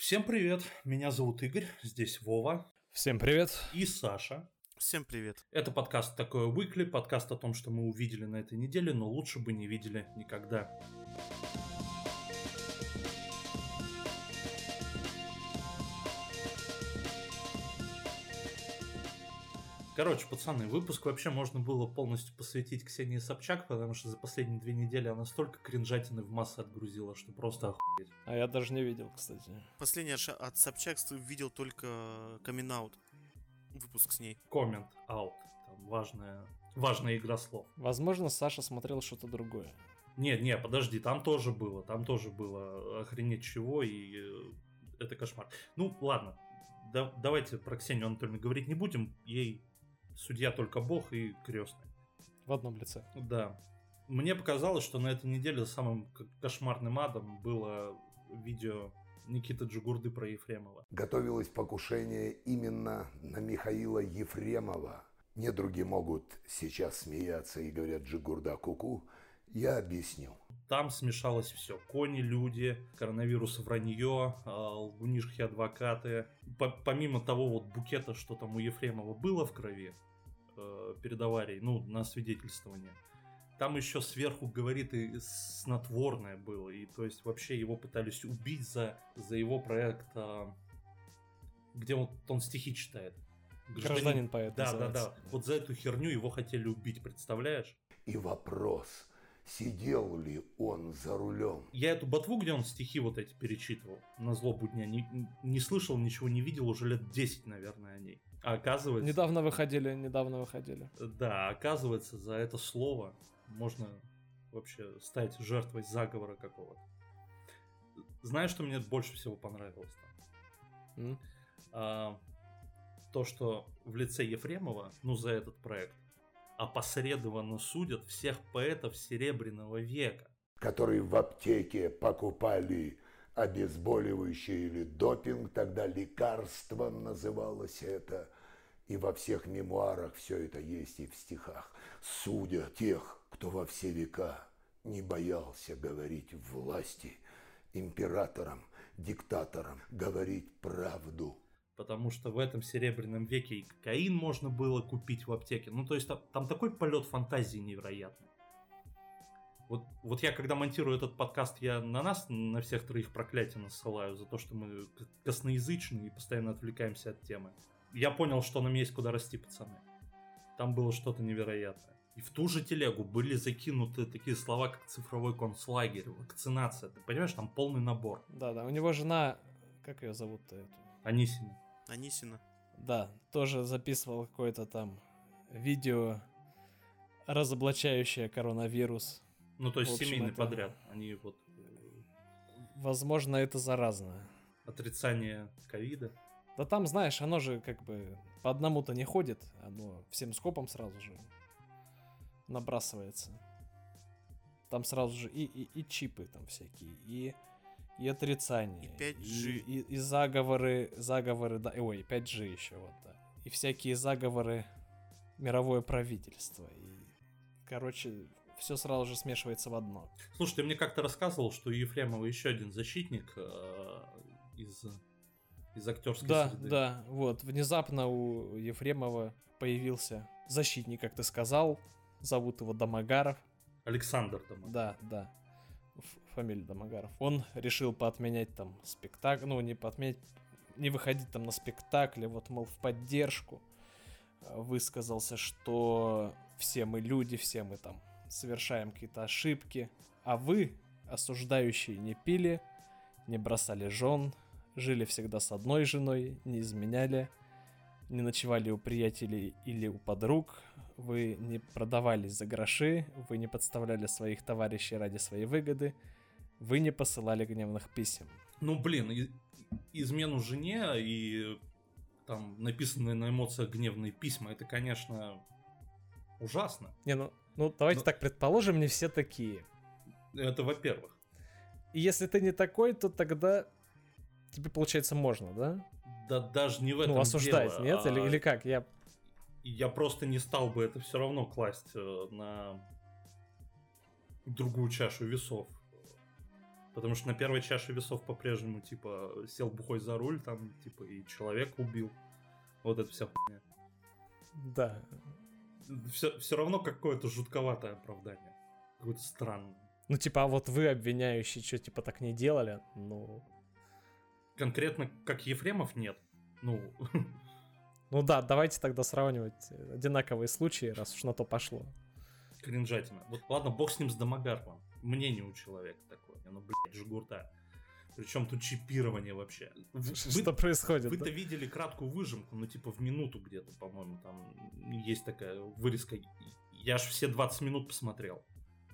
Всем привет, меня зовут Игорь, здесь Вова Всем привет. и Саша. Всем привет. Это подкаст такое Weekly, подкаст о том, что мы увидели на этой неделе, но лучше бы не видели никогда. Короче, пацаны, выпуск вообще можно было полностью посвятить Ксении Собчак, потому что за последние две недели она столько кринжатины в массы отгрузила, что просто охуеть. А я даже не видел, кстати. Последний от Собчак видел только камин Выпуск с ней. Коммент аут. Там важная, важная игра слов. Возможно, Саша смотрел что-то другое. Нет, не, подожди, там тоже было, там тоже было охренеть чего, и э, это кошмар. Ну, ладно, да- давайте про Ксению Анатольевну говорить не будем, ей судья только бог и крестный. В одном лице. Да. Мне показалось, что на этой неделе самым кошмарным адом было видео Никиты Джигурды про Ефремова. готовилось покушение именно на Михаила Ефремова. Недруги могут сейчас смеяться и говорят «Джигурда куку». Я объясню. Там смешалось все. Кони, люди, коронавирус, вранье, а, лгунишки, адвокаты. По- помимо того вот букета, что там у Ефремова было в крови э, перед аварией, ну, на свидетельствование, там еще сверху, говорит, и снотворное было. И то есть вообще его пытались убить за, за его проект, а, где вот он стихи читает. Гражданин поэт Да, да, называется. да. Вот за эту херню его хотели убить, представляешь? И вопрос, сидел ли он за рулем? Я эту ботву, где он стихи вот эти перечитывал на злобу дня, не, не слышал, ничего не видел уже лет 10, наверное, о ней. А оказывается... Недавно выходили, недавно выходили. Да, оказывается, за это слово можно вообще стать жертвой заговора какого-то. Знаешь, что мне больше всего понравилось там? М? А, то, что в лице Ефремова, ну, за этот проект, опосредованно судят всех поэтов Серебряного века. которые в аптеке покупали обезболивающее или допинг, тогда лекарством называлось это. И во всех мемуарах все это есть и в стихах. Судя тех, кто во все века не боялся говорить власти, императорам, диктаторам, говорить правду. Потому что в этом серебряном веке и кокаин можно было купить в аптеке. Ну, то есть там, там такой полет фантазии невероятный. Вот, вот я, когда монтирую этот подкаст, я на нас, на всех троих проклятия насылаю за то, что мы косноязычны и постоянно отвлекаемся от темы. Я понял, что нам есть куда расти, пацаны. Там было что-то невероятное. И в ту же телегу были закинуты такие слова, как цифровой концлагерь, вакцинация. Ты понимаешь, там полный набор. Да, да. У него жена, как ее зовут-то эту? Анисина. Анисина. Да, тоже записывал какое-то там видео, разоблачающее коронавирус. Ну, то есть общем, семейный это- подряд. Они вот Возможно, это заразно. отрицание ковида. Да там, знаешь, оно же как бы по одному-то не ходит, оно всем скопом сразу же набрасывается. Там сразу же и, и, и чипы там всякие, и, и отрицание. И 5G. И, и- и заговоры, заговоры, да, и- ой, 5G еще вот, да. И всякие заговоры мировое правительство. И, короче, все сразу же смешивается в одно. Слушай, ты мне как-то рассказывал, что у Ефремова еще один защитник э, из, из актерской Да, среды. да, вот. Внезапно у Ефремова появился защитник, как ты сказал. Зовут его Домогаров. Александр там. Да, да. Фамилия Домогаров. Он решил поотменять там спектакль. Ну, не поотменять, не выходить там на спектакли. Вот, мол, в поддержку. э, Высказался, что все мы люди, все мы там совершаем какие-то ошибки. А вы, осуждающие, не пили, не бросали жен, жили всегда с одной женой, не изменяли, не ночевали у приятелей или у подруг, вы не продавались за гроши, вы не подставляли своих товарищей ради своей выгоды, вы не посылали гневных писем. Ну, блин, измену жене и там написанные на эмоциях гневные письма, это, конечно, ужасно. Не, ну, ну давайте Ну- так предположим, не все такие. Это во-первых. И если ты не такой, то тогда тебе, получается, можно, да? Да даже не в этом ну, осуждать, дело, нет? Или, а или как? Я... Я просто не стал бы это все равно класть э, на другую чашу весов. Потому что на первой чаше весов по-прежнему, типа, сел бухой за руль, там, типа, и человека убил. Вот это вся хуйня. Да. Все, все равно какое-то жутковатое оправдание. Какое-то странное. Ну, типа, а вот вы, обвиняющие, что, типа, так не делали? Ну, Конкретно, как Ефремов, нет. Ну, ну да, давайте тогда сравнивать одинаковые случаи, раз уж на то пошло. кринжатина. Вот ладно, бог с ним с Домогаром. Мнение у человека такое. Ну, блядь, жгурта. Причем тут чипирование вообще. Вы- Что происходит? Вы-то да? видели краткую выжимку, ну типа в минуту где-то, по-моему, там есть такая вырезка. Я ж все 20 минут посмотрел,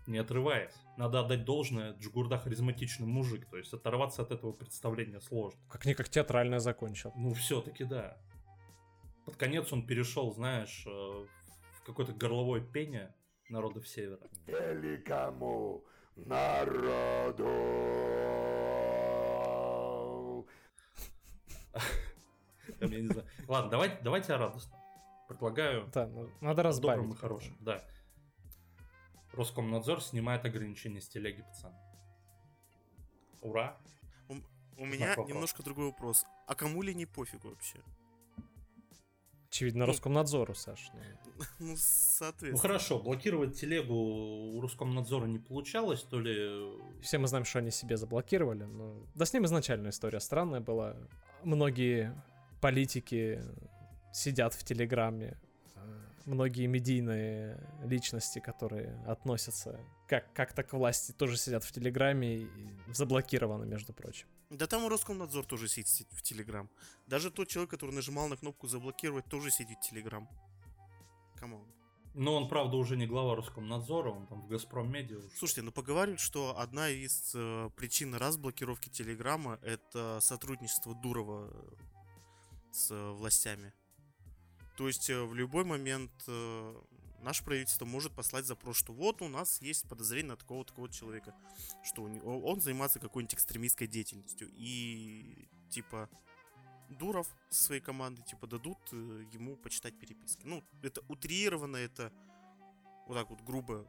не отрываясь. Надо отдать должное, Джигурда харизматичный мужик, то есть оторваться от этого представления сложно. Как-никак театрально закончил. Ну, все-таки да. Под конец он перешел, знаешь, э, в какое-то горловое пение народов Севера. Великому народу. Там, я не знаю. Ладно, давайте, давайте о радостном. Предлагаю Да, ну, надо разбавить. и хорошем. Да. Роскомнадзор снимает ограничения с телеги, пацаны. Ура! У меня вопрос. немножко другой вопрос. А кому ли не пофигу вообще? Очевидно, Ну. Роскомнадзору, Саш. ну. Ну, Ну соответственно. хорошо, блокировать телегу у Роскомнадзора не получалось, то ли... Все мы знаем, что они себе заблокировали. Но... Да с ним изначально история странная была. Многие политики сидят в Телеграме. Многие медийные личности, которые относятся как- как-то к власти, тоже сидят в Телеграме и заблокированы, между прочим. Да там и Роскомнадзор тоже сидит в Телеграм. Даже тот человек, который нажимал на кнопку заблокировать, тоже сидит в Телеграм. Come on. Но он, правда, уже не глава Роскомнадзора, он там в Газпром Медиа уже. Слушайте, ну поговаривают, что одна из э, причин разблокировки Телеграма это сотрудничество Дурова с э, властями. То есть э, в любой момент э, наше правительство может послать запрос, что вот у нас есть подозрение на такого-такого человека, что у него- он занимается какой-нибудь экстремистской деятельностью. И типа Дуров со своей командой типа дадут э, ему почитать переписки. Ну, это утрированно, это вот так вот грубо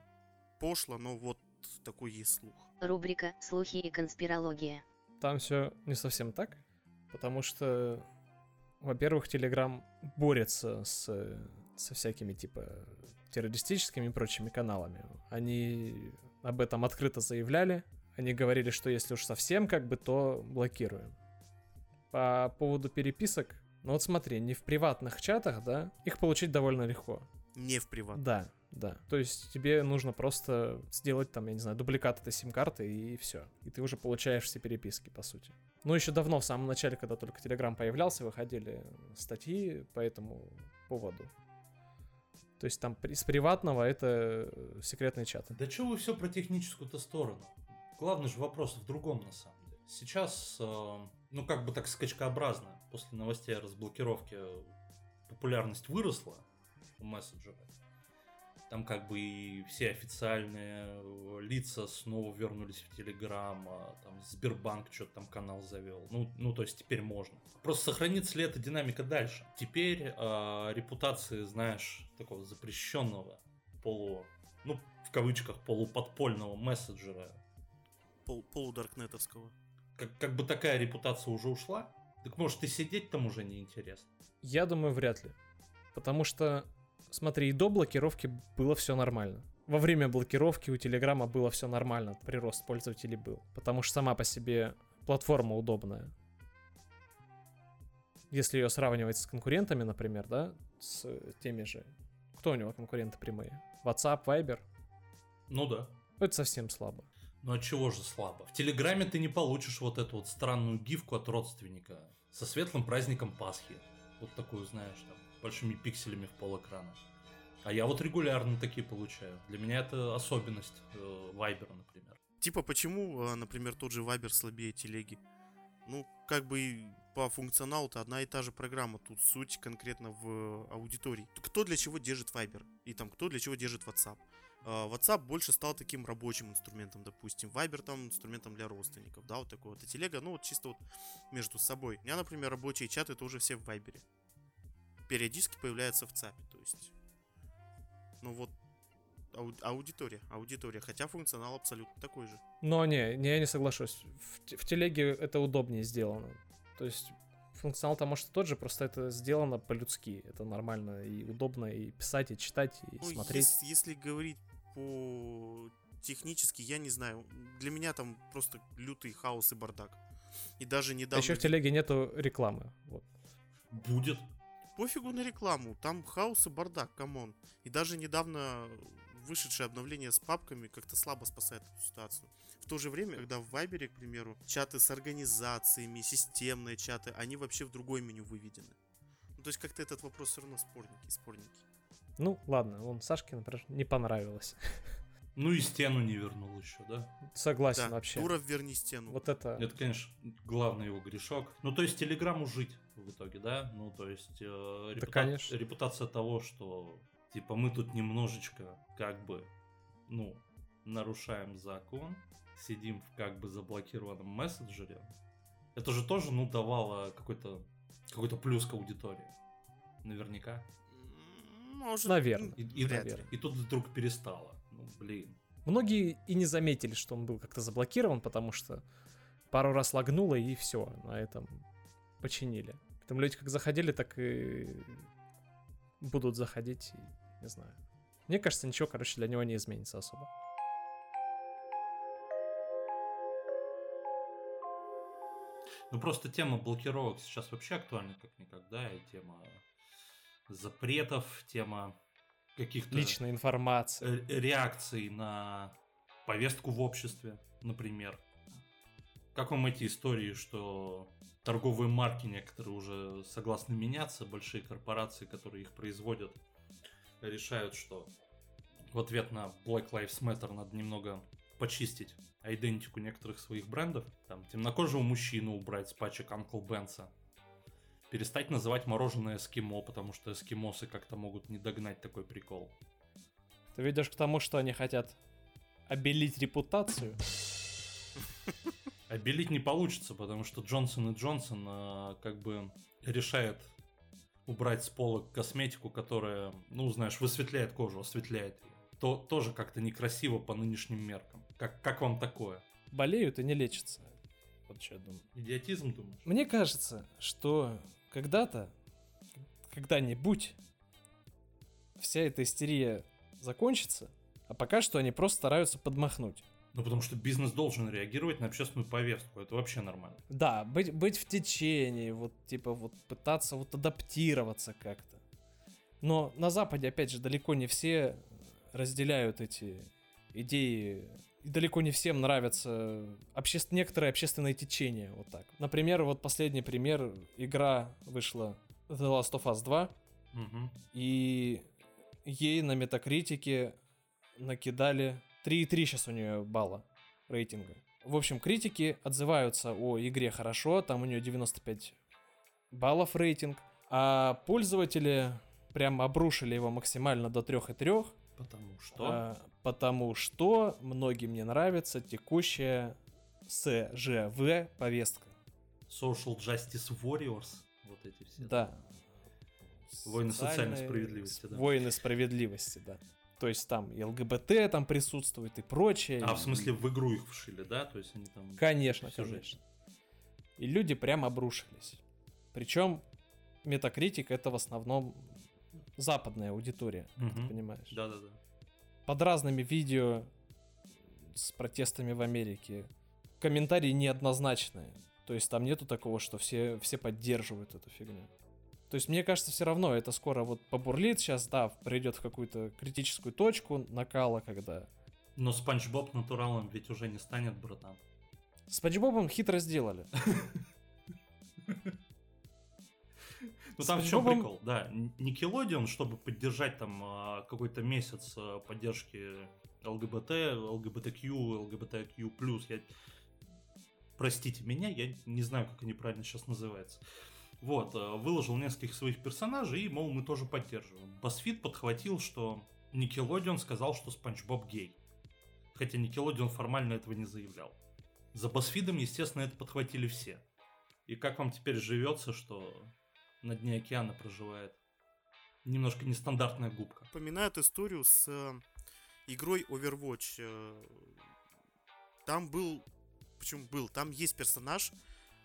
пошло, но вот такой есть слух. Рубрика «Слухи и конспирология». Там все не совсем так, потому что, во-первых, Телеграм борется с, со всякими типа террористическими и прочими каналами. Они об этом открыто заявляли. Они говорили, что если уж совсем как бы, то блокируем. По поводу переписок, ну вот смотри, не в приватных чатах, да, их получить довольно легко. Не в приват. Да, да. То есть тебе нужно просто сделать там, я не знаю, дубликат этой сим-карты и все. И ты уже получаешь все переписки, по сути. Ну, еще давно, в самом начале, когда только Telegram появлялся, выходили статьи по этому поводу. То есть там с приватного это э, секретные чаты. Да что вы все про техническую-то сторону? Главный же вопрос в другом, на самом деле. Сейчас, э, ну как бы так скачкообразно, после новостей о разблокировке популярность выросла у мессенджера. Там как бы и все официальные э, лица снова вернулись в Телеграм, а там Сбербанк что-то там канал завел. Ну, ну, то есть теперь можно. Просто сохранится ли эта динамика дальше? Теперь э, репутации, знаешь, такого запрещенного полу, ну, в кавычках, полуподпольного мессенджера, Пол, полударкнетовского. как, как бы такая репутация уже ушла, так может и сидеть там уже неинтересно. Я думаю, вряд ли. Потому что, смотри, и до блокировки было все нормально. Во время блокировки у Телеграма было все нормально, прирост пользователей был. Потому что сама по себе платформа удобная. Если ее сравнивать с конкурентами, например, да, с теми же. Кто у него конкуренты прямые? WhatsApp, Viber? Ну да. Это совсем слабо. Ну от чего же слабо? В Телеграме ты не получишь вот эту вот странную гифку от родственника со светлым праздником Пасхи. Вот такую, знаешь, там, большими пикселями в пол. А я вот регулярно такие получаю. Для меня это особенность э, Вайбера, например. Типа, почему, э, например, тот же Viber слабее телеги? Ну, как бы и по функционалу-то одна и та же программа. Тут суть конкретно в аудитории. Кто для чего держит Viber? И там кто для чего держит WhatsApp? А, WhatsApp больше стал таким рабочим инструментом, допустим. Viber там инструментом для родственников, да, вот такой вот. А телега, ну вот чисто вот между собой. У меня, например, рабочие чаты тоже все в Viber. Периодически появляются в ЦАПе, то есть. Ну вот, ау- аудитория, аудитория, хотя функционал абсолютно такой же. Но не, не, я не соглашусь. В, в телеге это удобнее сделано. То есть функционал-то может и тот же, просто это сделано по-людски. Это нормально и удобно и писать, и читать, и Ну, смотреть. ес- если говорить по технически, я не знаю. Для меня там просто лютый хаос и бардак. И даже А недавно... еще в телеге нету рекламы. Вот. Будет. Пофигу на рекламу, там хаос и бардак, come on. И даже недавно вышедшее обновление с папками как-то слабо спасает эту ситуацию. В то же время, когда в Вайбере, к примеру, чаты с организациями, системные чаты, они вообще в другое меню выведены. Ну, то есть как-то этот вопрос все равно спорненький, спорненький. Ну, ладно, вон Сашке, например, не понравилось. Ну и стену не вернул еще, да? Согласен Да, вообще. Туров верни стену. Вот это... Это, конечно, главный его грешок. Ну, то есть Телеграму жить в итоге, да? Ну, то есть э, репута- конечно. репутация того, что типа мы тут немножечко как бы, ну, нарушаем закон, сидим в как бы заблокированном мессенджере. Это же тоже, ну, давало какой-то какой-то плюс к аудитории. Наверняка. Может, Наверно. И, и- ли. и тут вдруг перестало. Блин. Многие и не заметили, что он был как-то заблокирован, потому что пару раз лагнуло и все, на этом починили. Там люди как заходили, так и будут заходить, и не знаю. Мне кажется, ничего, короче, для него не изменится особо. Ну просто тема блокировок сейчас вообще актуальна как никогда, и тема запретов, тема каких-то Личная информация. э, реакций на повестку в обществе, например. Как вам эти истории, что торговые марки некоторые уже согласны меняться, большие корпорации, которые их производят, решают, что в ответ на Black Lives Matter надо немного почистить идентику некоторых своих брендов. Там темнокожего мужчину убрать с пачек Uncle Бенса. Перестать называть мороженое эскимо, потому что эскимосы как-то могут не догнать такой прикол. Ты ведешь к тому, что они хотят обелить репутацию. Обелить не получится, потому что Джонсон и Джонсон э, как бы решает убрать с полок косметику, которая, ну, знаешь, высветляет кожу, осветляет ее. То тоже как-то некрасиво по нынешним меркам. Как, как вам такое? Болеют и не лечатся. Вот что я думаю. Идиотизм, думаешь? Мне кажется, что когда-то, когда-нибудь вся эта истерия закончится, а пока что они просто стараются подмахнуть. Ну, потому что бизнес должен реагировать на общественную повестку. Это вообще нормально. Да, быть, быть в течение, вот типа вот пытаться вот адаптироваться как-то. Но на Западе, опять же, далеко не все разделяют эти идеи. И далеко не всем нравятся обще... некоторые общественные течения, вот так. Например, вот последний пример. Игра вышла The Last of Us 2, Мгм. и ей на метакритике накидали 3,3 сейчас у нее балла рейтинга. В общем, критики отзываются о игре хорошо, там у нее 95 баллов рейтинг, а пользователи прям обрушили его максимально до 3,3, Потому что... а, потому что многим не нравится текущая СЖВ повестка. Social Justice Warriors. Вот эти все. Да. Воины социальной справедливости, да. Воины справедливости, да. То есть там и ЛГБТ там присутствует, и прочее. А, в смысле, в игру их вшили, да? То есть они там... Конечно, конечно. И люди прям обрушились. Причем метакритик это в основном западная аудитория, как ты понимаешь. Да-да-да. Под разными видео с протестами в Америке комментарии неоднозначные. То есть там нету такого, что все, все поддерживают эту фигню. То есть мне кажется, все равно это скоро вот побурлит сейчас, да, придет в какую-то критическую точку накала, когда... Но Спанч Боб натуралом ведь уже не станет, братан. С Спанч Бобом хитро сделали. Ну там в чем прикол? Да, Никелодион, чтобы поддержать там а, какой-то месяц а, поддержки ЛГБТ, ЛГБТQ, ЛГБТQ+, я... Простите меня, я не знаю, как они правильно сейчас называются. Вот, а, выложил нескольких своих персонажей, и, мол, мы тоже поддерживаем. Басфит подхватил, что Никелодион сказал, что Спанч Боб гей. Хотя Никелодион формально этого не заявлял. За Басфидом, естественно, это подхватили все. И как вам теперь живется, что на дне океана проживает немножко нестандартная губка? Напоминает историю с э, игрой Overwatch. э, Там был... Почему был? Там есть персонаж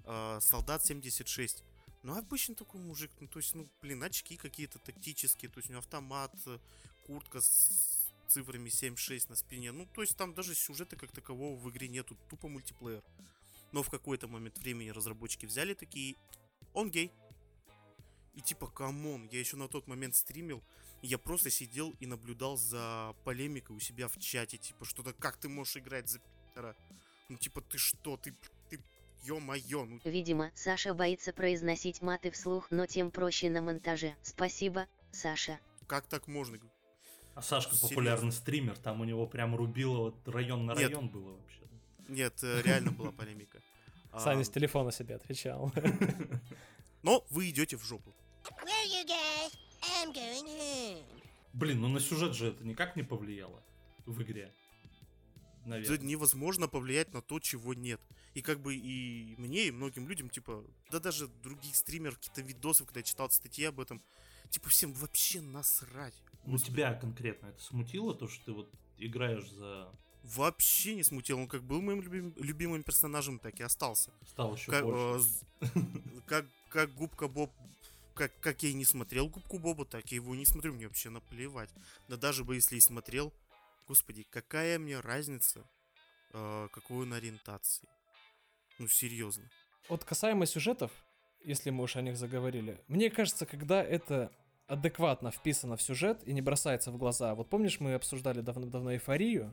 э, Солдат 76. Ну, обычно такой мужик, ну, то есть, ну, блин, очки какие-то тактические, то есть у него автомат, э, куртка с цифрами 7-6 на спине. Ну, то есть там даже сюжета как такового в игре нету, тупо мультиплеер. Но в какой-то момент времени разработчики взяли такие, он гей. И типа, come on, я еще на тот момент стримил, и я просто сидел и наблюдал за полемикой у себя в чате, типа, что-то, как ты можешь играть за Питера? Ну, типа, ты что, ты, ты, ё-моё, ну, Видимо, Саша боится произносить маты вслух, но тем проще на монтаже. Спасибо, Саша. как так можно? А Сашка Серьезно? популярный стример, там у него прям рубило вот район на Нет. район было вообще. Нет, э, реально была полемика. А, Саня с телефона себе отвечал. Но вы идете в жопу. Where you guys? I'm going home. Блин, ну на сюжет же это никак не повлияло в игре. Это Наверное. невозможно повлиять на то, чего нет. И как бы и мне, и многим людям, типа, да даже других стримеров, какие-то видосов, когда я читал статьи об этом, типа, всем вообще насрать. Ну тебя конкретно это смутило, то, что ты вот играешь за... Вообще не смутил. Он как был моим любим- любимым персонажем, так и остался. Стал еще Как, больше. э, как, как Губка Боб, как, как я и не смотрел Губку Боба, так я его не смотрю, мне вообще наплевать. Да даже бы если и смотрел, господи, какая мне разница, э, какой он ориентации. Ну, серьезно. Вот касаемо сюжетов, если мы уж о них заговорили, мне кажется, когда это адекватно вписано в сюжет и не бросается в глаза. Вот помнишь, мы обсуждали давно-давно эйфорию?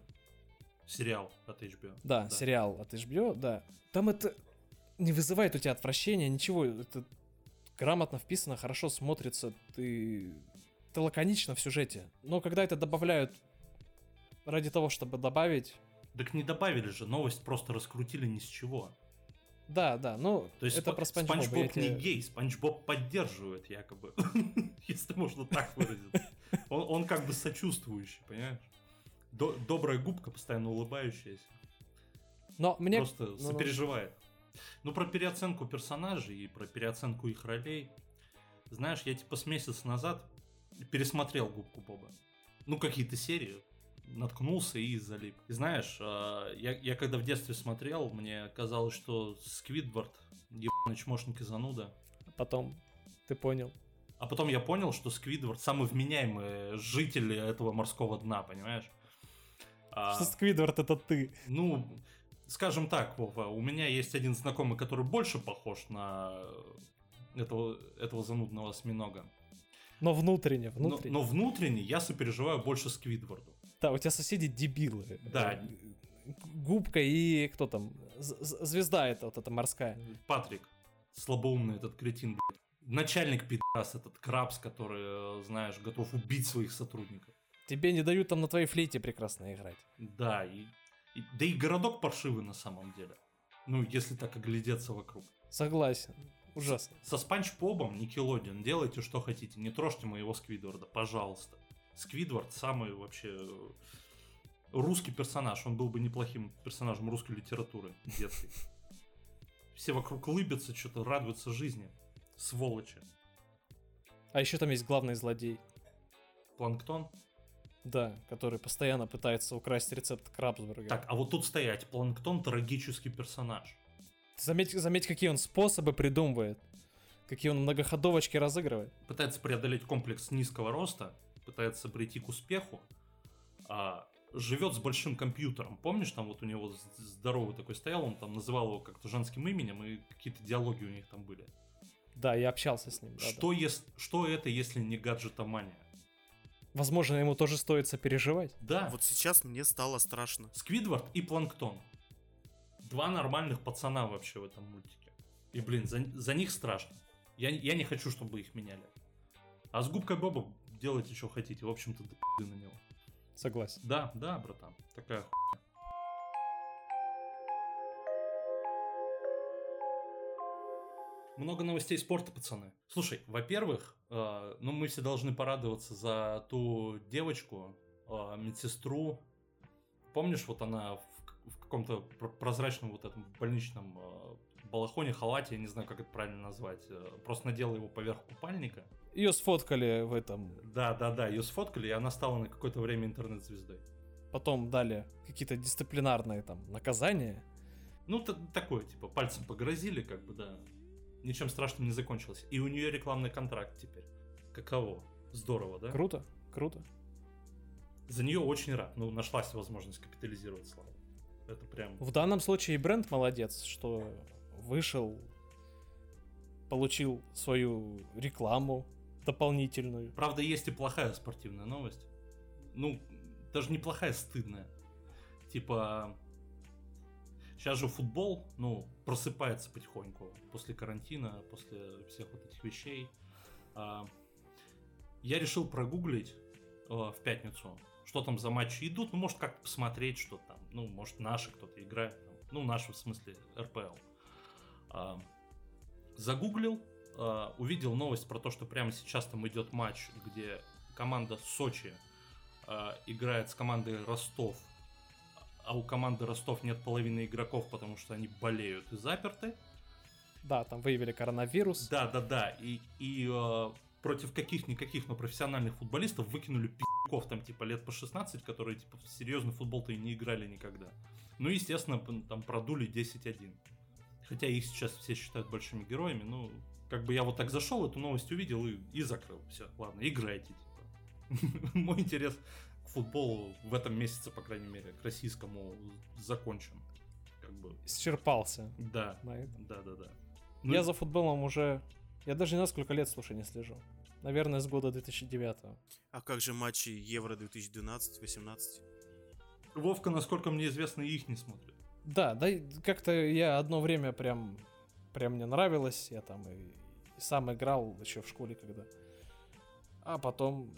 Сериал от HBO. Да, сериал от HBO, да. Там это не вызывает у тебя отвращения, ничего. Это грамотно вписано, хорошо смотрится, ты, ты лаконично в сюжете. Но когда это добавляют ради того, чтобы добавить, Так не добавили же, новость просто раскрутили ни с чего. да, да, ну, То есть это Спа- про Спанч. Спанч Боб не тебе- гей, Спанч Боб поддерживает якобы. Если можно так выразиться. Он, он как бы сочувствующий, понимаешь? До- добрая губка, постоянно улыбающаяся. Но мне... Просто ну, ну, сопереживает. Ну, про переоценку персонажей и про переоценку их ролей. Знаешь, я типа с месяц назад пересмотрел губку Боба. Ну, какие-то серии. Наткнулся и залип. И знаешь, а, я, я когда в детстве смотрел, мне казалось, что Сквидвард ебаный чмошник и зануда. Потом ты понял. А потом я понял, что Сквидвард самый вменяемый житель этого морского дна, понимаешь? А, Что Сквидвард это ты. ну, скажем так, Вова, у меня есть один знакомый, который больше похож на этого, этого занудного осьминога. Но внутренне, Но, внутренне. но внутренне я сопереживаю больше Сквидварду. Да, у тебя соседи дебилы. Да. Э, Губка и кто там? Звезда это вот эта морская. Патрик, слабоумный этот кретин, блядь. Начальник пидас, этот крабс, который, э, знаешь, готов убить своих сотрудников. Тебе не дают там на твоей флейте прекрасно играть. Да, и, и- да и городок паршивый на самом деле. Ну, если так оглядеться вокруг. Согласен. Ужасно. Со Спанч Бобом, Никелодион, делайте что хотите, не трожьте моего Сквидварда, пожалуйста. Сквидвард самый вообще э, русский персонаж, он был бы неплохим персонажем русской литературы детской. Все вокруг улыбятся, что-то радуются жизни. Сволочи. А еще там есть главный злодей. Планктон. Да, который постоянно пытается украсть рецепт крабсбургера. Так, а вот тут стоять. Планктон трагический персонаж. Заметь, заметь, какие он способы придумывает. Какие он многоходовочки разыгрывает. Пытается преодолеть комплекс низкого роста, пытается прийти к успеху, а живет с большим компьютером. Помнишь, там вот у него здоровый такой стоял, он там называл его как-то женским именем, и какие-то диалоги у них там были. Да, я общался с ним. да, что, ес- что это, если не гаджетомания? Возможно, ему тоже стоит сопереживать. Да, Вот сейчас мне стало страшно. Сквидвард и Планктон. Два нормальных пацана вообще в этом мультике. И, блин, за, за них страшно. Я, я не хочу, чтобы их меняли. А с губкой Боба делайте, что хотите. В общем-то, да на него. Согласен. Да, да, братан. Такая хуйня. Много новостей спорта, пацаны. Слушай, во-первых, э, ну мы все должны порадоваться за ту девочку, э, медсестру. Помнишь, вот она в, в каком-то пр- прозрачном вот этом больничном э, балахоне, халате, я не знаю, как это правильно назвать, э, просто надела его поверх купальника. Ее сфоткали в этом. Да, да, да, ее сфоткали, и она стала на какое-то время интернет-звездой. потом дали какие-то дисциплинарные там наказания. Ну, такое, типа, пальцем погрозили, как бы, да. Ничем страшным не закончилось. И у нее рекламный контракт теперь. Каково? Здорово, да? Круто, круто. За нее очень рад. Ну, нашлась возможность капитализировать славу. Это прям... В данном случае и бренд молодец, что вышел, получил свою рекламу дополнительную. Правда, есть и плохая спортивная новость. Ну, даже неплохая, стыдная. Типа, сейчас же футбол, ну, просыпается потихоньку после карантина, после всех вот этих вещей. А, я решил прогуглить э, в пятницу, что там за матчи идут. Ну, может, как посмотреть, что там. Ну, может, наши кто-то играет. Ну, наши в смысле РПЛ. А, загуглил, а, увидел новость про то, что прямо сейчас там идет матч, где команда Сочи играет с командой Ростов, а у команды Ростов нет половины игроков, потому что они болеют и заперты. Да, там выявили коронавирус. Да, да, да. И, и э, против каких-никаких, но профессиональных футболистов выкинули пи***ков там типа лет по 16, которые типа в серьезный футбол-то и не играли никогда. Ну, естественно, там продули 10-1. Хотя их сейчас все считают большими героями, ну, как бы я вот так зашел, эту новость увидел и, и закрыл. Все, ладно, играйте, типа. Мой интерес к футболу в этом месяце, по крайней мере, к российскому закончен. Как бы, Исчерпался да, на этом. да, да, да. Я за футболом уже... Я даже не знаю, сколько лет, слушай, не слежу. Наверное, с года 2009. А как же матчи Евро 2012-18? Вовка, насколько мне известно, их не смотрит. Да, да, как-то я одно время прям, прям мне нравилось. Я там и, и сам играл еще в школе, когда. А потом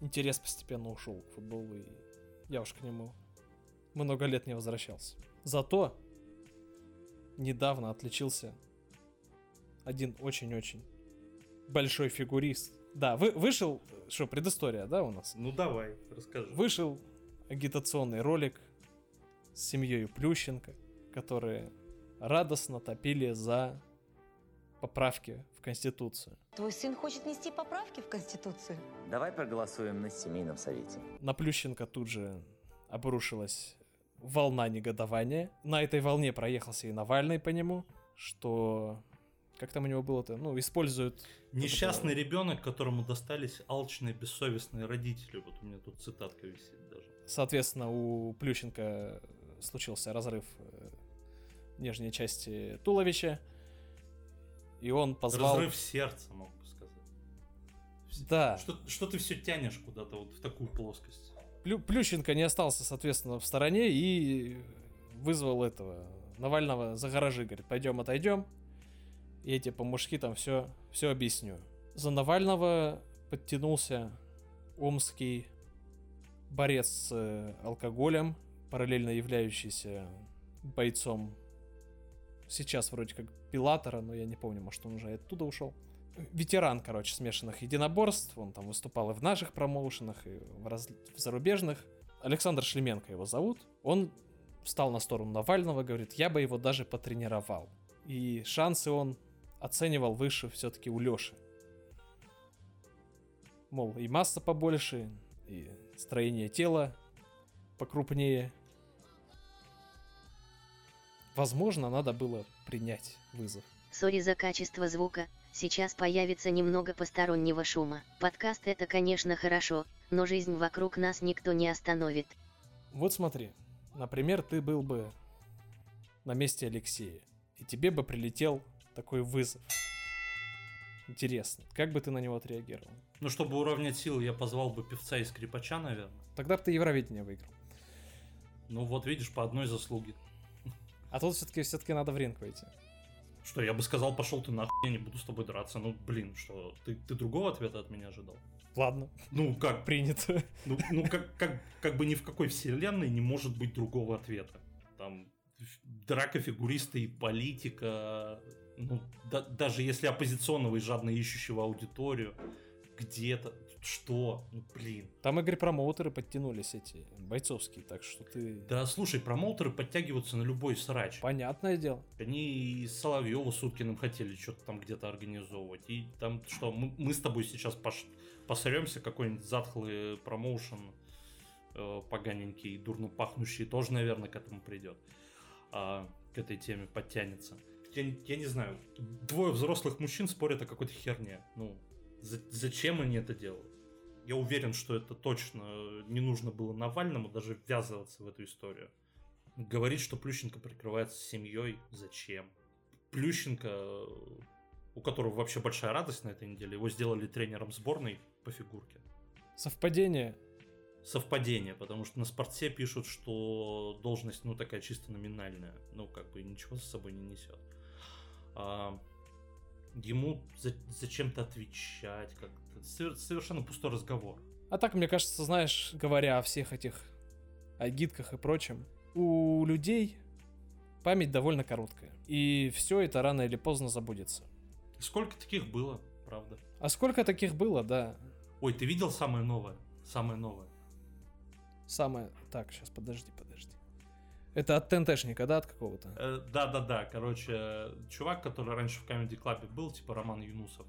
интерес постепенно ушел к футболу, и я уж к нему много лет не возвращался. Зато недавно отличился один очень-очень большой фигурист. Да, вы, вышел, что, предыстория, да, у нас? Ну давай, расскажи. Вышел агитационный ролик с семьей Плющенко, которые радостно топили за поправки в Конституцию. Твой сын хочет нести поправки в Конституцию? Давай проголосуем на семейном совете. На Плющенко тут же обрушилась волна негодования. На этой волне проехался и Навальный по нему, что... Как там у него было-то? Ну, используют... Несчастный ребенок, которому достались алчные, бессовестные родители. Вот у меня тут цитатка висит даже. Соответственно, у Плющенко случился разрыв э, нижней части туловища. И он позвал... Разрыв сердца, мог бы сказать. Да. Что, что ты все тянешь куда-то вот в такую плоскость? Плю- Плющенко не остался, соответственно, в стороне и вызвал этого Навального за гаражи. Говорит, пойдем отойдем. И тебе по-мужски там все, все объясню. За Навального подтянулся омский борец с э, алкоголем, параллельно являющийся бойцом сейчас вроде как Пилатора, но я не помню, может он уже оттуда ушел. Ветеран, короче, смешанных единоборств. Он там выступал и в наших промоушенах, и в, раз- в зарубежных. Александр Шлеменко его зовут. Он встал на сторону Навального, говорит, я бы его даже потренировал. И шансы он оценивал выше все-таки у Леши. Мол, и масса побольше, и строение тела покрупнее. Возможно, надо было принять вызов. Сори за качество звука, сейчас появится немного постороннего шума. Подкаст это, конечно, хорошо, но жизнь вокруг нас никто не остановит. Вот смотри, например, ты был бы на месте Алексея, и тебе бы прилетел такой вызов. Интересно, как бы ты на него отреагировал? Ну, чтобы уравнять силы, я позвал бы певца и скрипача, наверное. Тогда бы ты Евровидение выиграл. Ну, вот видишь, по одной заслуге. А тут все-таки все-таки надо в ринг войти. Что, я бы сказал, пошел ты нахуй, я не буду с тобой драться. Ну, блин, что, ты, ты другого ответа от меня ожидал? Ладно, Ну, как, принято. Ну, ну как, как, как бы ни в какой вселенной не может быть другого ответа. Там драка фигуриста и политика. Ну, да- даже если оппозиционного и жадно ищущего аудиторию, где-то, что, ну блин. Там игры промоутеры подтянулись эти бойцовские, так что ты... Да слушай, промоутеры подтягиваются на любой срач. Понятное дело. Они и Соловьева с Уткиным хотели что-то там где-то организовывать. И там что, мы, мы с тобой сейчас пош... посремся, какой-нибудь затхлый промоушен э, поганенький дурно пахнущий, тоже, наверное, к этому придет. А, к этой теме подтянется. Я, я не знаю, двое взрослых мужчин спорят о какой-то херне. Ну, за- зачем они это делают? Я уверен, что это точно не нужно было Навальному даже ввязываться в эту историю. Говорить, что Плющенко прикрывается семьей, зачем? Плющенко, э, у которого вообще большая радость на этой неделе, его сделали тренером сборной по фигурке. Совпадение. Совпадение, потому что на спорте пишут, что должность, ну, такая чисто номинальная. Ну, как бы ничего с собой не несет. А, ему за- зачем-то отвечать, как-то совер- совершенно пустой разговор. А так, мне кажется, знаешь, говоря о всех этих агитках и прочем, у людей память довольно короткая. И все это рано или поздно забудется. Сколько таких было, правда? А сколько таких было, да. Ой, ты видел самое новое? Самое новое. Самое... Так, сейчас, подожди, подожди. Это от ТНТшника, да, от какого-то? Э, Да-да-да, короче, чувак, который раньше в Comedy Club был, типа Роман Юнусов.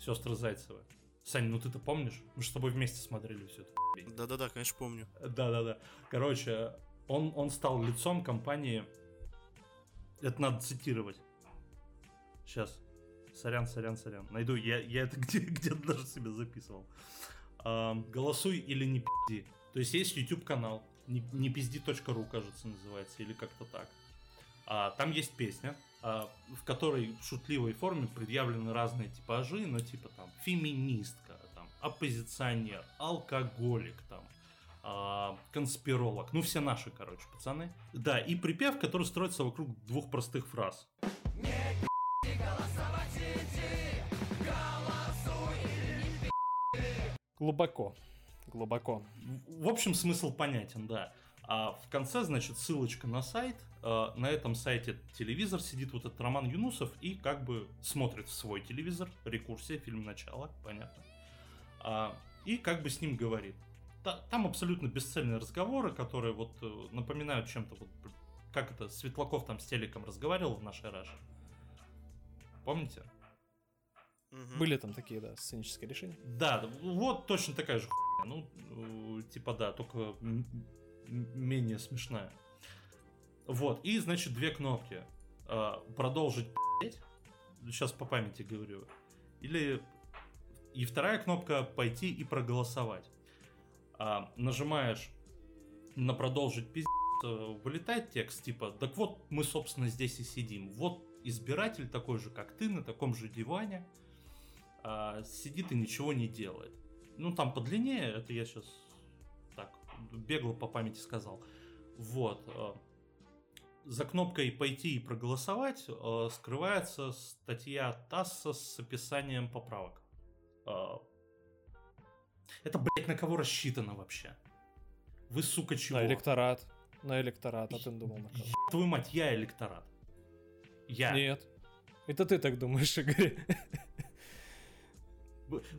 Сестры Зайцевы. Саня, ну ты-то помнишь? Мы же с тобой вместе смотрели все это. Да-да-да, конечно, помню. Да-да-да. Короче, он, он стал лицом компании... Это надо цитировать. Сейчас. Сорян, сорян, сорян. Найду. Я, я это где, где-то даже себе записывал. А, голосуй или не пизди. То есть есть YouTube канал. Не, не пизди.ру, кажется, называется. Или как-то так. А, там есть песня, в которой в шутливой форме предъявлены разные типажи, но типа там феминистка, там оппозиционер, алкоголик, там а, конспиролог. Ну, все наши, короче, пацаны. Да, и припев, который строится вокруг двух простых фраз. Глубоко. Глубоко. В общем, смысл понятен, да. А в конце, значит, ссылочка на сайт. А, На этом сайте телевизор сидит вот этот Роман Юнусов и как бы смотрит в свой телевизор. Рекурсия, фильм начало, понятно. А, И как бы с ним говорит. Та- Там абсолютно бесцельные разговоры, которые вот э, напоминают чем-то вот как это Светлаков там с телеком разговаривал в нашей Раше. Помните? Мгм. Были там такие, да, сценические решения. Да, вот точно такая же хуйня. Ну, э, типа да, только менее смешная. Вот, и, значит, две кнопки. А, Продолжить. Сейчас по памяти говорю. Или... И вторая кнопка пойти и проголосовать. А, Нажимаешь на продолжить пиздец, э, вылетает текст типа, так вот мы, собственно, здесь и сидим. Вот избиратель такой же, как ты, на таком же диване, а, сидит и ничего не делает. Ну, там подлиннее, это я сейчас бегло по памяти сказал. Вот. э, За кнопкой «Пойти и проголосовать» э, скрывается статья ТАССа с описанием поправок. Э, Это, блядь, на кого рассчитано вообще? Вы, сука, чего? На электорат. На электорат, а ты думал на кого? Твою мать, я электорат. Я. Нет. Это ты так думаешь, Игорь.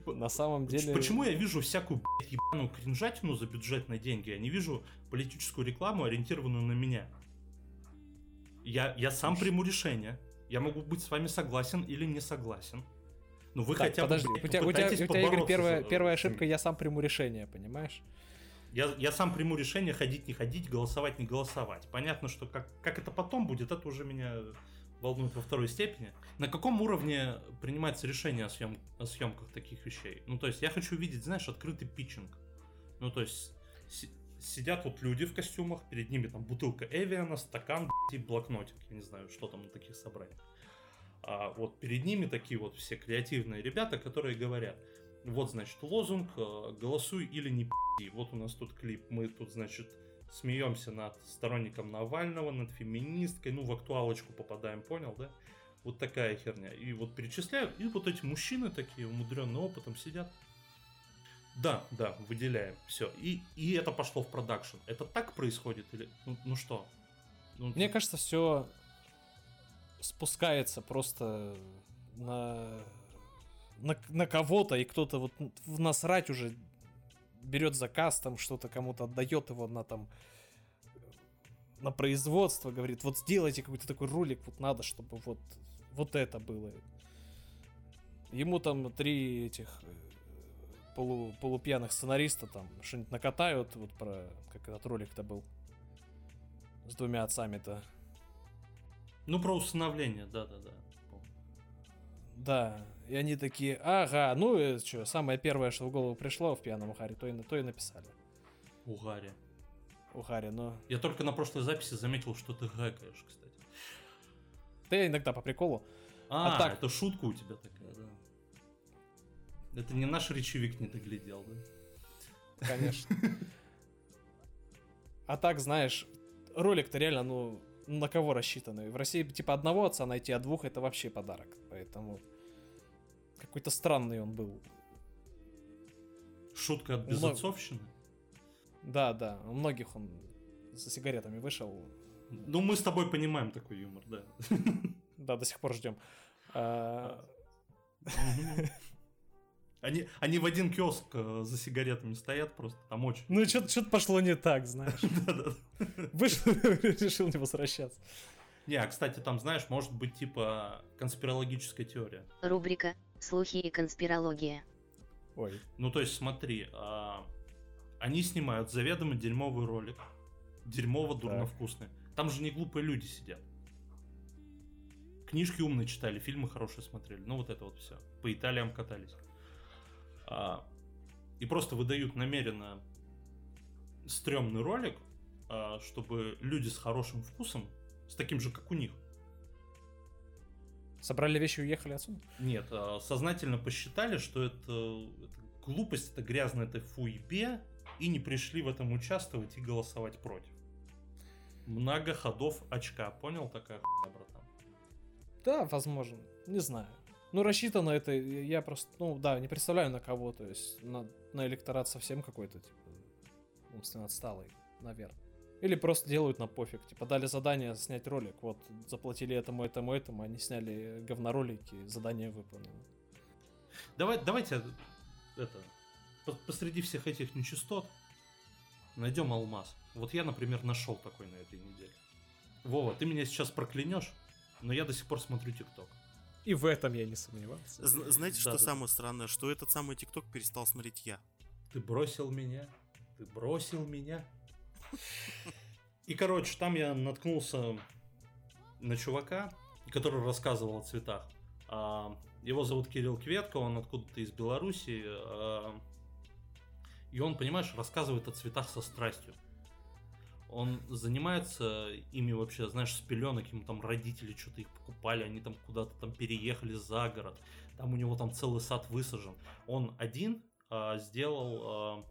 На самом деле... Почему я вижу всякую блядь, ебаную кринжатину за бюджетные деньги, а не вижу политическую рекламу, ориентированную на меня? Я, я сам приму решение. Я могу быть с вами согласен или не согласен. Ну вы Так, хотя подожди, бы, блядь, у тебя, у тебя, у тебя, Игорь, первая, за- первая ошибка, я сам приму решение, понимаешь? Я, я сам приму решение ходить, не ходить, голосовать, не голосовать. Понятно, что как, как это потом будет, это уже меня волнует во второй степени. На каком уровне принимается решение о, съем, о съемках таких вещей? Ну, то есть, я хочу видеть, знаешь, открытый питчинг. Ну, то есть, си- сидят вот люди в костюмах, перед ними там бутылка Эвиана, стакан и блокнотик. Я не знаю, что там на таких собраниях. А вот перед ними такие вот все креативные ребята, которые говорят, вот, значит, лозунг, э, голосуй или не пи***и. Вот у нас тут клип, мы тут, значит, смеемся над сторонником Навального, над феминисткой, ну, в актуалочку попадаем, понял, да? Вот такая херня. И вот перечисляют, и вот эти мужчины такие, умудренные опытом, сидят. Да, да, выделяем, все. И, и это пошло в продакшн. Это так происходит или... Ну, ну что? Ну, Мне кажется, все спускается просто на, на, на кого-то, и кто-то вот в насрать уже берет заказ, там что-то кому-то отдает его на там на производство, говорит, вот сделайте какой-то такой ролик, вот надо, чтобы вот, вот это было. Ему там три этих э, полу, полупьяных сценариста там что-нибудь накатают, вот про, как этот ролик-то был, с двумя отцами-то. Ну, про усыновление, да-да-да. Да, и они такие, ага, ну и что, самое первое, что в голову пришло в пьяном Харе, то и, то и написали. У Гарри. У Хари, но... Я только на прошлой записи заметил, что ты гэкаешь, кстати. Да я иногда по приколу. А, А так- это шутка у тебя такая, да. Это не наш речевик не доглядел, да? Конечно. А так, знаешь, ролик-то реально, ну, на кого рассчитанный? В России типа одного отца найти, а двух это вообще подарок. Поэтому какой-то странный он был. Шутка от безотцовщины. Да, да, у многих он за сигаретами вышел. Ну, мы с тобой понимаем такой юмор, да. Да, до сих пор ждем. А, Они, они в один киоск э, за сигаретами стоят просто, там очень. Ну, что-то пошло не так, знаешь. Вышел, решил не возвращаться. Не, а кстати, там, знаешь, может быть типа конспирологическая теория. Рубрика «Слухи и конспирология». Ой, Ну, то есть, смотри, а, они снимают заведомо дерьмовый ролик. Дерьмово, дурно вкусный. Там же не глупые люди сидят. Книжки умные читали, фильмы хорошие смотрели. Ну, вот это вот все. По Италиям катались. А, и просто выдают намеренно стрёмный ролик, а, чтобы люди с хорошим вкусом, с таким же, как у них, собрали вещи и уехали отсюда? Нет, а, сознательно посчитали, что это, это глупость, это грязно, это фуебе, и не пришли в этом участвовать и голосовать против. Много ходов очка, понял такая хуйня, братан? Да, возможно. Не знаю. Ну, рассчитано это, я просто, ну, да, не представляю на кого, то есть на, на электорат совсем какой-то, типа, умственно отсталый, наверное. Или просто делают на пофиг, типа, дали задание снять ролик, вот, заплатили этому, этому, этому, они сняли говноролики, задание выполнено. Давай, давайте это по- посреди всех этих нечистот найдем алмаз. Вот я, например, нашел такой на этой неделе. Вова, ты меня сейчас проклянешь, но я до сих пор смотрю ТикТок. И в этом я не сомневался. Зн- Знаете, что Да-да-да. самое странное? Что этот самый ТикТок перестал смотреть я. Ты бросил меня. Ты бросил меня. И, короче, там я наткнулся на чувака, который рассказывал о цветах. А, Его зовут Кирилл Кветко, он откуда-то из Беларуси. а, И он, понимаешь, рассказывает о цветах со страстью. Он занимается ими вообще, знаешь, с пеленок, ему там родители что-то их покупали, они там куда-то там переехали за город. Там у него там целый сад высажен. Он один а, сделал, а,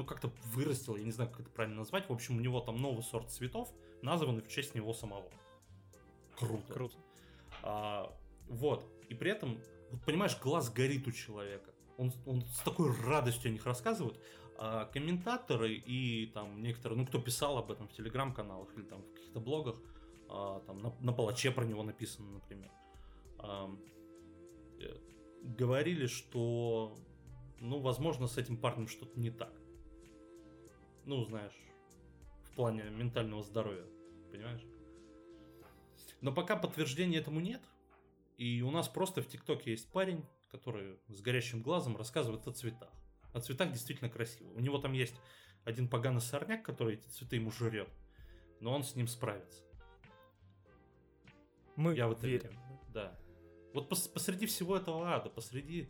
ну как-то вырастил, я не знаю, как это правильно назвать. В общем, у него там новый сорт цветов, названный в честь него самого. Круто. Круто. А, вот. И при этом, вот понимаешь, глаз горит у человека. Он, он с такой радостью о них рассказывает. А комментаторы и там некоторые, ну кто писал об этом в телеграм-каналах или там в каких-то блогах, а, там на, на палаче про него написано, например, а, э, говорили, что, ну, возможно, с этим парнем что-то не так. Ну, знаешь, в плане ментального здоровья, понимаешь? Но пока подтверждения этому нет. И у нас просто в ТикТоке есть парень, который с горящим глазом рассказывает о цветах. О цветах действительно красиво. У него там есть один поганый сорняк, который эти цветы ему жрет. Но он с ним справится. Мы Я в это верим. верю. Да. Вот пос- посреди всего этого ада, посреди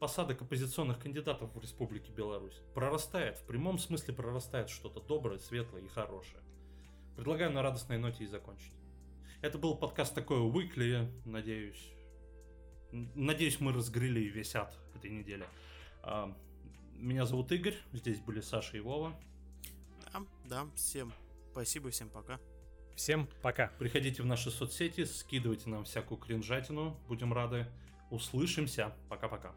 посадок оппозиционных кандидатов в Республике Беларусь, прорастает, в прямом смысле прорастает что-то доброе, светлое и хорошее. Предлагаю на радостной ноте и закончить. Это был подкаст такой Weekly, надеюсь. Надеюсь, мы разгрели весь ад этой недели. А, Меня зовут Игорь, здесь были Саша и Вова. Да, да, всем спасибо, всем пока. Всем пока. Приходите в наши соцсети, скидывайте нам всякую кринжатину, будем рады. Услышимся. Пока-пока.